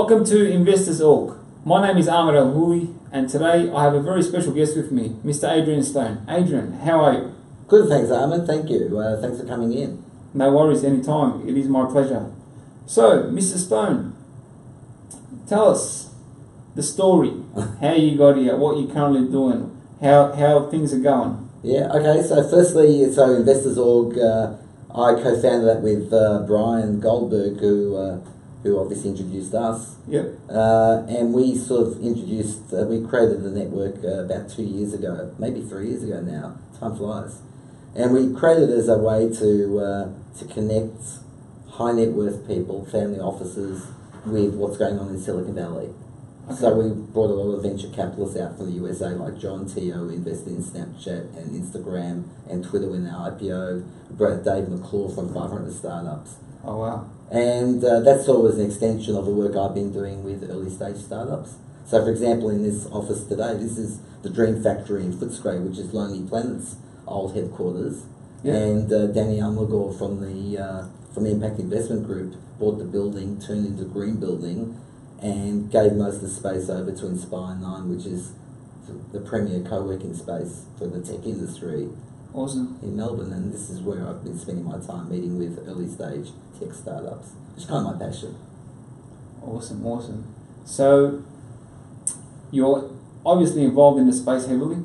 Welcome to Investors Org. My name is Ahmed Al Houli, and today I have a very special guest with me, Mr. Adrian Stone. Adrian, how are you? Good, thanks, Ahmed. Thank you. Uh, thanks for coming in. No worries, anytime. It is my pleasure. So, Mr. Stone, tell us the story, how you got here, what you're currently doing, how, how things are going. Yeah, okay. So, firstly, so Investors Org, uh, I co founded that with uh, Brian Goldberg, who, uh, who obviously introduced us. Yep. Uh, and we sort of introduced, uh, we created the network uh, about two years ago, maybe three years ago now. Time flies. And we created it as a way to, uh, to connect high net worth people, family offices, with what's going on in Silicon Valley. So we brought a lot of venture capitalists out from the USA, like John Teo, who invested in Snapchat and Instagram and Twitter when they IPO. We brought Dave McClure from 500 Startups. Oh, wow. And uh, that sort of was an extension of the work I've been doing with early stage startups. So, for example, in this office today, this is the Dream Factory in Footscray, which is Lonely Planet's old headquarters. Yeah. And uh, Danny Almagor from the uh, from the Impact Investment Group bought the building, turned it into a green building, and gave most of the space over to Inspire9, which is the premier co-working space for the tech industry Awesome. in Melbourne, and this is where I've been spending my time meeting with early stage tech startups. It's kind of my passion. Awesome, awesome. So, you're obviously involved in the space heavily.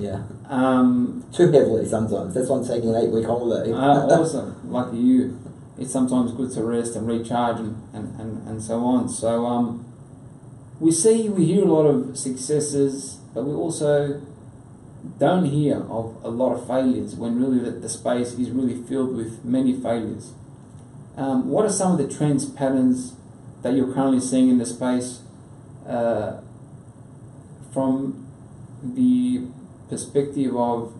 Yeah, Um, too heavily sometimes. That's why I'm taking an eight week holiday. uh, awesome. Lucky you. It's sometimes good to rest and recharge and, and, and, and so on. So um, we see, we hear a lot of successes, but we also don't hear of a lot of failures when really the, the space is really filled with many failures. Um, what are some of the trends, patterns that you're currently seeing in the space uh, from the perspective of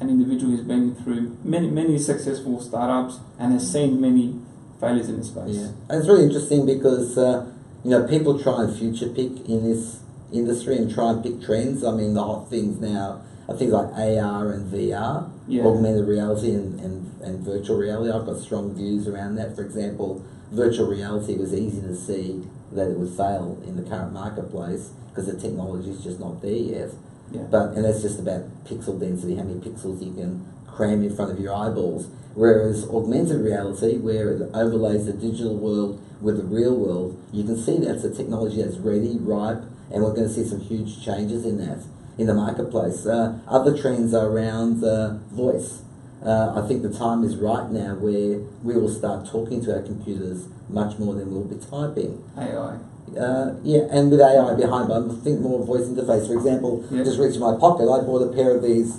an individual who's been through many many successful startups and has seen many failures in the space. Yeah, and it's really interesting because uh, you know people try and future pick in this industry and try and pick trends. I mean, the hot things now are things like AR and VR, Yeah. augmented reality and, and, and virtual reality. I've got strong views around that. For example, virtual reality was easy to see that it would fail in the current marketplace because the technology is just not there yet. Yeah. But and that's just about pixel density, how many pixels you can cram in front of your eyeballs. Whereas augmented reality, where it overlays the digital world with the real world, you can see that's a technology that's ready, ripe, and we're going to see some huge changes in that in the marketplace. Uh, other trends are around uh, voice. Uh, I think the time is right now where we will start talking to our computers much more than we'll be typing. AI. Uh, yeah, and with AI behind, but I think more voice interface. For example, Yeah. just reached my pocket. I bought a pair of these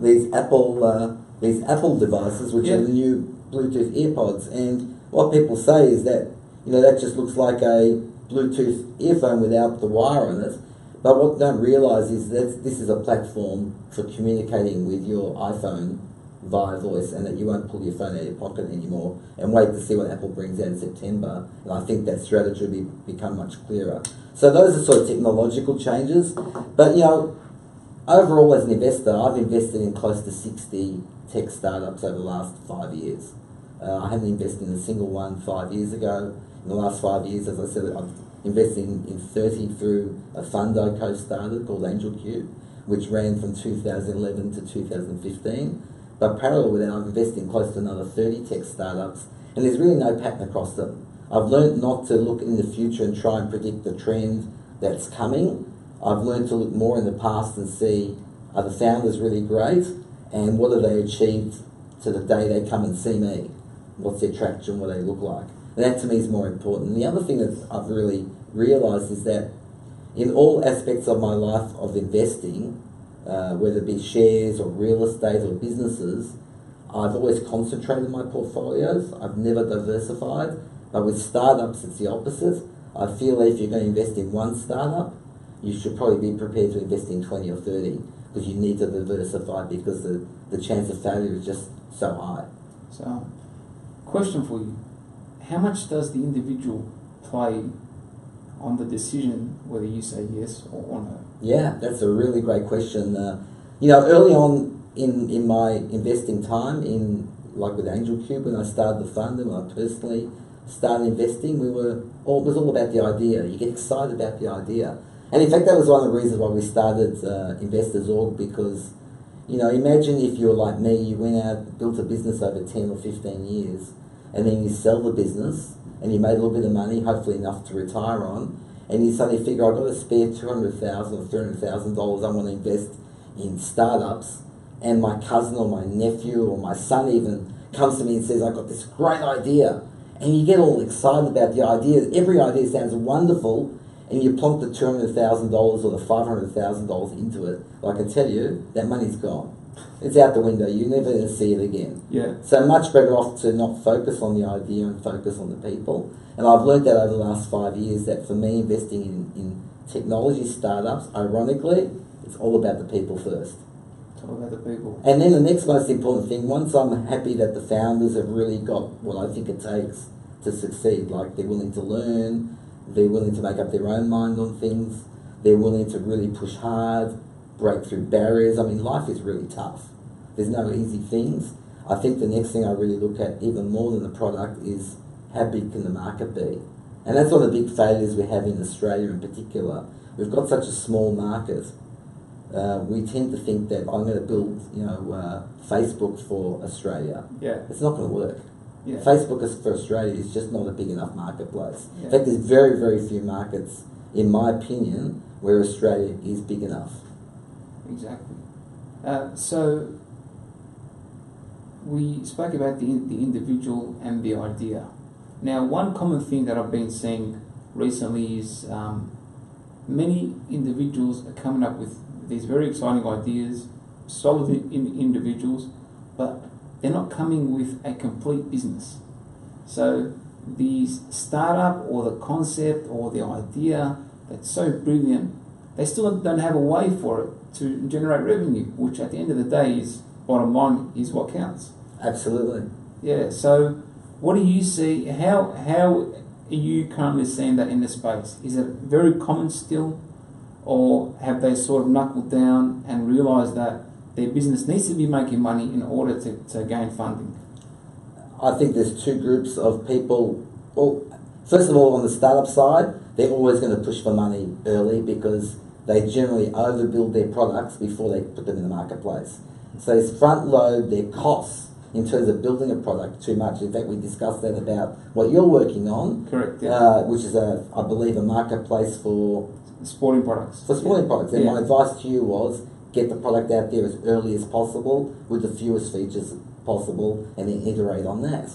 these Apple uh, these Apple devices, which Yeah. are the new Bluetooth AirPods. And what people say is that you know that just looks like a Bluetooth earphone without the wire on it. But what they don't realise is that this is a platform for communicating with your iPhone via voice, and that you won't pull your phone out of your pocket anymore and wait to see what Apple brings out in September. And I think that strategy will be, become much clearer. So those are sort of technological changes. But you know, overall as an investor, I've invested in close to 60 tech startups over the last five years. Uh, I haven't invested in a single one five years ago. In the last five years, as I said, I've invested in, in 30 through a fund I co-started called Angel Cube, which ran from 2011 to 2015. But parallel with that, I've invested in close to another 30 tech startups, and there's really no pattern across them. I've learned not to look in the future and try and predict the trend that's coming. I've learned to look more in the past and see are the founders really great, and what have they achieved to the day they come and see me? What's their traction? What they look like? And that to me is more important. And the other thing that I've really realised is that in all aspects of my life of investing, uh, whether it be shares or real estate or businesses, I've always concentrated my portfolios. I've never diversified. But with startups, it's the opposite. I feel if you're going to invest in one startup, you should probably be prepared to invest in 20 or 30 because you need to diversify because the, the chance of failure is just so high. So, question for you: How much does the individual play on the decision whether you say yes or, no? Yeah, that's a really great question. Uh, you know, early on in, in my investing time, in like with Angel Cube, when I started the fund and I personally started investing, we were all, it was all about the idea. You get excited about the idea. And in fact, that was one of the reasons why we started uh, Investors Org because, you know, imagine if you're like me, you went out, built a business over 10 or 15 years, and then you sell the business and you made a little bit of money, hopefully enough to retire on, and you suddenly figure, I've got to spare 200000 or $300,000 I want to invest in startups, and my cousin or my nephew or my son even comes to me and says, I've got this great idea. And you get all excited about the idea. Every idea sounds wonderful, and you plonk the $200,000 or the $500,000 into it. Like I tell you, that money's gone. It's out the window. You never see it again. Yeah. So much better off to not focus on the idea and focus on the people. And I've learned that over the last five years that for me, investing in, in technology startups, ironically, it's all about the people first. It's all about the people. And then the next most important thing, once I'm happy that the founders have really got what I think it takes to succeed, like they're willing to learn, they're willing to make up their own mind on things, they're willing to really push hard, break through barriers. I mean, life is really tough. There's no easy things. I think the next thing I really look at, even more than the product, is how big can the market be? And that's one of the big failures we have in Australia in particular. We've got such a small market. Uh, we tend to think that I'm going to build, you know, uh, Facebook for Australia. Yeah. It's not going to work. Yeah. Facebook is for Australia is just not a big enough marketplace. Yeah. In fact, there's very, very few markets, in my opinion, where Australia is big enough. Exactly. Uh, so we spoke about the the individual and the idea. Now, one common thing that I've been seeing recently is um, many individuals are coming up with these very exciting ideas, solid in individuals, but they're not coming with a complete business. So the startup or the concept or the idea that's so brilliant, they still don't have a way for it to generate revenue, which at the end of the day is bottom line is what counts. Absolutely. Yeah. So what do you see? How how are you currently seeing that in the space? Is it very common still, or have they sort of knuckled down and realised that their business needs to be making money in order to, to gain funding? I think there's two groups of people. Well, first of all, on the startup side, they're always going to push for money early because they generally overbuild their products before they put them in the marketplace. So they front load their costs in terms of building a product too much. In fact, we discussed that about what you're working on, Correct. Yeah. uh, which is a, I believe, a marketplace for Sporting products. for sporting Yeah. products. And Yeah. my advice to you was get the product out there as early as possible with the fewest features possible and then iterate on that.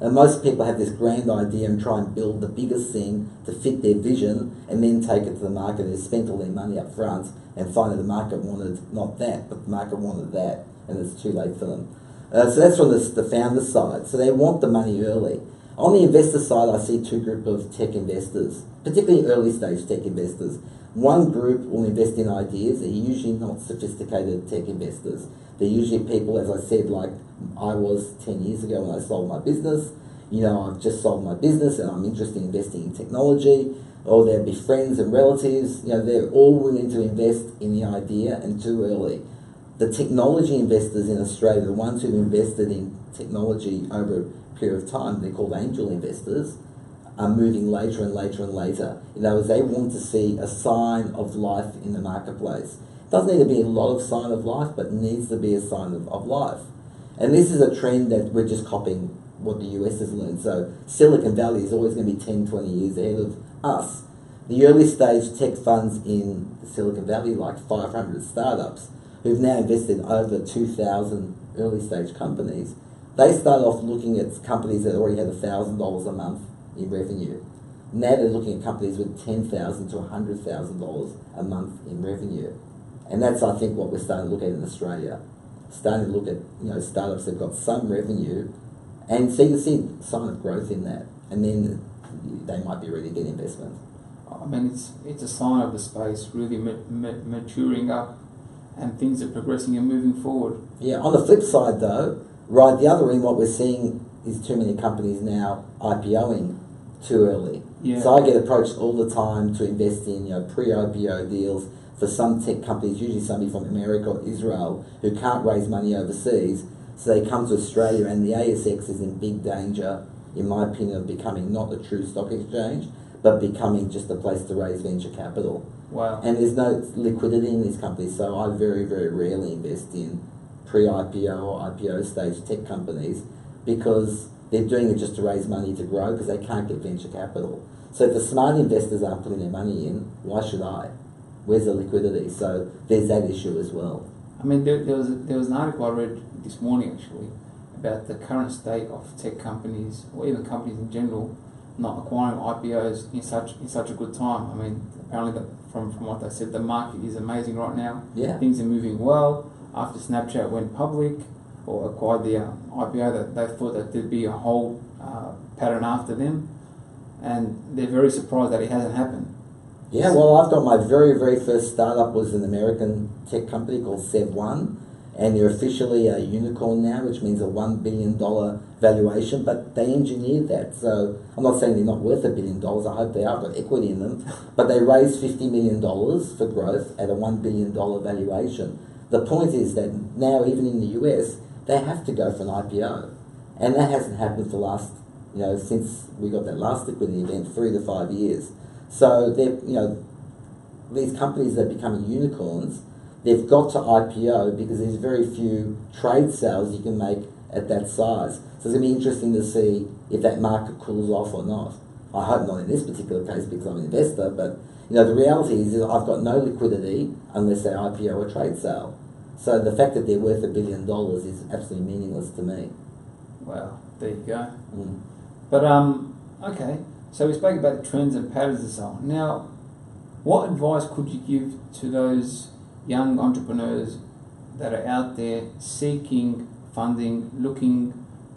And most people have this grand idea and try and build the biggest thing to fit their vision and then take it to the market. They've spent all their money up front and find that the market wanted not that, but the market wanted that, and it's too late for them. Uh, so that's from the, the founder side. So they want the money early. On the investor side, I see two groups of tech investors, particularly early stage tech investors. One group will invest in ideas. They're usually not sophisticated tech investors. They're usually people, as I said, like I was 10 years ago when I sold my business. You know, I've just sold my business and I'm interested in investing in technology. Or there'll be friends and relatives. You know, they're all willing to invest in the idea and too early. The technology investors in Australia, the ones who've invested in technology over a period of time, they're called angel investors are moving later and later and later. In other words, they want to see a sign of life in the marketplace. It doesn't need to be a lot of sign of life, but needs to be a sign of, of life. And this is a trend that we're just copying what the US has learned. So Silicon Valley is always going to be 10, 20 years ahead of us. The early stage tech funds in Silicon Valley, like 500 startups, who've now invested in over 2,000 early stage companies, they start off looking at companies that already had $1,000 a month in revenue. Now they're looking at companies with ten thousand to hundred thousand dollars a month in revenue, and that's I think what we're starting to look at in Australia. Starting to look at you know startups that've got some revenue, and see the sign of growth in that, and then they might be ready to get investment. I mean, it's it's a sign of the space really ma- ma- maturing up, and things are progressing and moving forward. Yeah. On the flip side, though, right, the other end, what we're seeing is too many companies now IPOing too early. Yeah. So I get approached all the time to invest in you know pre-IPO deals for some tech companies, usually somebody from America or Israel who can't raise money overseas. So they come to Australia, and the ASX is in big danger in my opinion, of becoming not a true stock exchange, but becoming just a place to raise venture capital. Wow. And there's no liquidity in these companies, so I very, very rarely invest in pre-IPO or IPO stage tech companies because they're doing it just to raise money to grow because they can't get venture capital. So if the smart investors aren't putting their money in, why should I? Where's the liquidity? So there's that issue as well. I mean, there, there was there was an article I read this morning actually about the current state of tech companies or even companies in general not acquiring IPOs in such in such a good time. I mean, apparently the, from from what they said, the market is amazing right now. Yeah. Things are moving well. After Snapchat went public or acquired the uh, IPO, that they thought that there'd be a whole uh, pattern after them, and they're very surprised that it hasn't happened. Yeah, well, I've got my very, very first startup was an American tech company called Sev1, and they're officially a unicorn now, which means a $1 billion valuation, but they engineered that. So I'm not saying they're not worth a billion dollars, I hope they are, I've got equity in them, but they raised $50 million for growth at a $1 billion valuation. The point is that now, even in the US, they have to go for an IPO, and that hasn't happened for the last, you know, since we got that last liquidity event, three to five years. So they're, you know, these companies that are becoming unicorns, they've got to IPO because there's very few trade sales you can make at that size. So it's going to be interesting to see if that market cools off or not. I hope not in this particular case because I'm an investor, but you know the reality is, is I've got no liquidity unless they IPO a trade sale. So the fact that they're worth a billion dollars is absolutely meaningless to me. Well, there you go. Mm. But um, okay. So we spoke about the trends and patterns and so on. Now, what advice could you give to those young entrepreneurs that are out there seeking funding, looking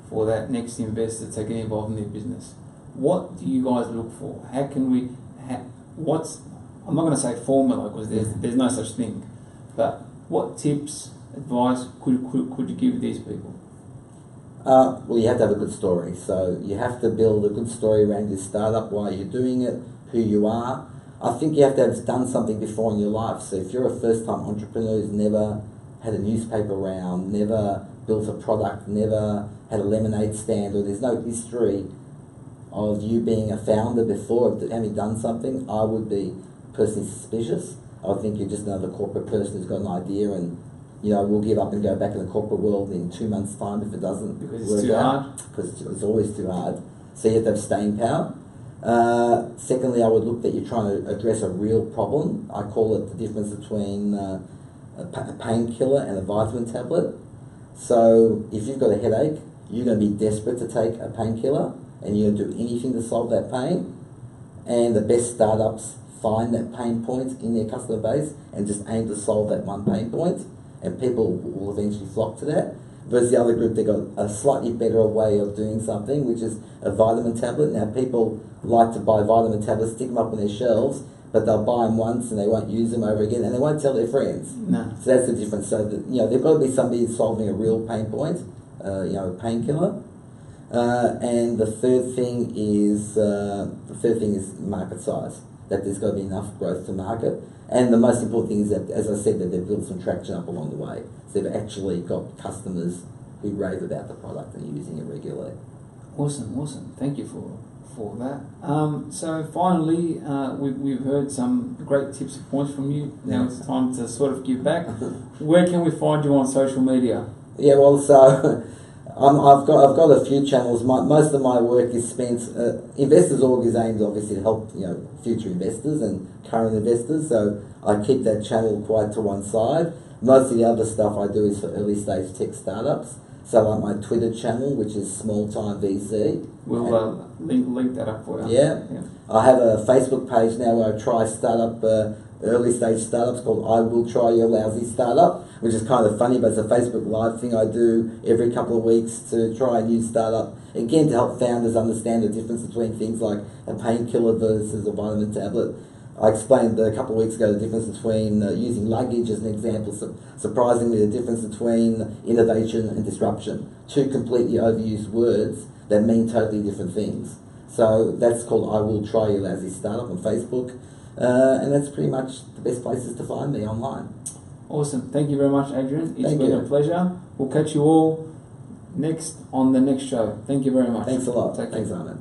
for that next investor to get involved in their business? What do you guys look for? How can we? Ha, what's I'm not going to say formula because there's there's no such thing, what tips, advice could could, could you give these people? Uh, well, you have to have a good story. So you have to build a good story around your startup, why you're doing it, who you are. I think you have to have done something before in your life. So if you're a first-time entrepreneur who's never had a newspaper round, never built a product, never had a lemonade stand, or there's no history of you being a founder before, of having done something, I would be personally suspicious. I think you're just another corporate person who's got an idea and you know, we'll give up and go back in the corporate world in two months' time if it doesn't Because it's work too out. hard. Because it's, it's always too hard. So you have to have staying power. Uh, secondly, I would look that you're trying to address a real problem. I call it the difference between uh, a, pa- a painkiller and a vitamin tablet. So if you've got a headache, you're going to be desperate to take a painkiller, and you're going to do anything to solve that pain. And the best startups find that pain point in their customer base and just aim to solve that one pain point, and people will eventually flock to that. Versus the other group, they got a slightly better way of doing something, which is a vitamin tablet. Now, people like to buy vitamin tablets, stick them up on their shelves, but they'll buy them once and they won't use them over again, and they won't tell their friends. No. So that's the difference. So that, you know, they've got to be somebody solving a real pain point, uh, you know, a painkiller. Uh, and the third thing is uh, the third thing is market size. That there's got to be enough growth to market. And the most important thing is that, as I said, that they've built some traction up along the way. So they've actually got customers who rave about the product and are using it regularly. Awesome, awesome. Thank you for for that. Um, so finally, uh, we, we've heard some great tips and points from you. Now it's time to sort of give back. Where can we find you on social media? Yeah, well, so um, I've got I've got a few channels. My, most of my work is spent. Uh, Investors Org is aimed obviously to help you know future investors and current investors. So I keep that channel quite to one side. Most of the other stuff I do is for early stage tech startups. So like my Twitter channel, which is Small Time VC. We'll uh, link link that up for you. Yeah. yeah. I have a Facebook page now where I try startup uh, early stage startups called I Will Try Your Lousy Startup, which is kind of funny, but it's a Facebook Live thing I do every couple of weeks to try a new startup. Again, to help founders understand the difference between things like a painkiller versus a vitamin tablet. I explained a couple of weeks ago the difference between uh, using luggage as an example. So surprisingly, the difference between innovation and disruption. Two completely overused words that mean totally different things. So that's called I Will Try Your Lousy Startup on Facebook. Uh, and that's pretty much the best places to find me online. Awesome. Thank you very much, Adrian. It's Thank been you. a pleasure. We'll catch you all next on the next show. Thank you very much. Thanks a lot. Take care. Thanks, Ahmed.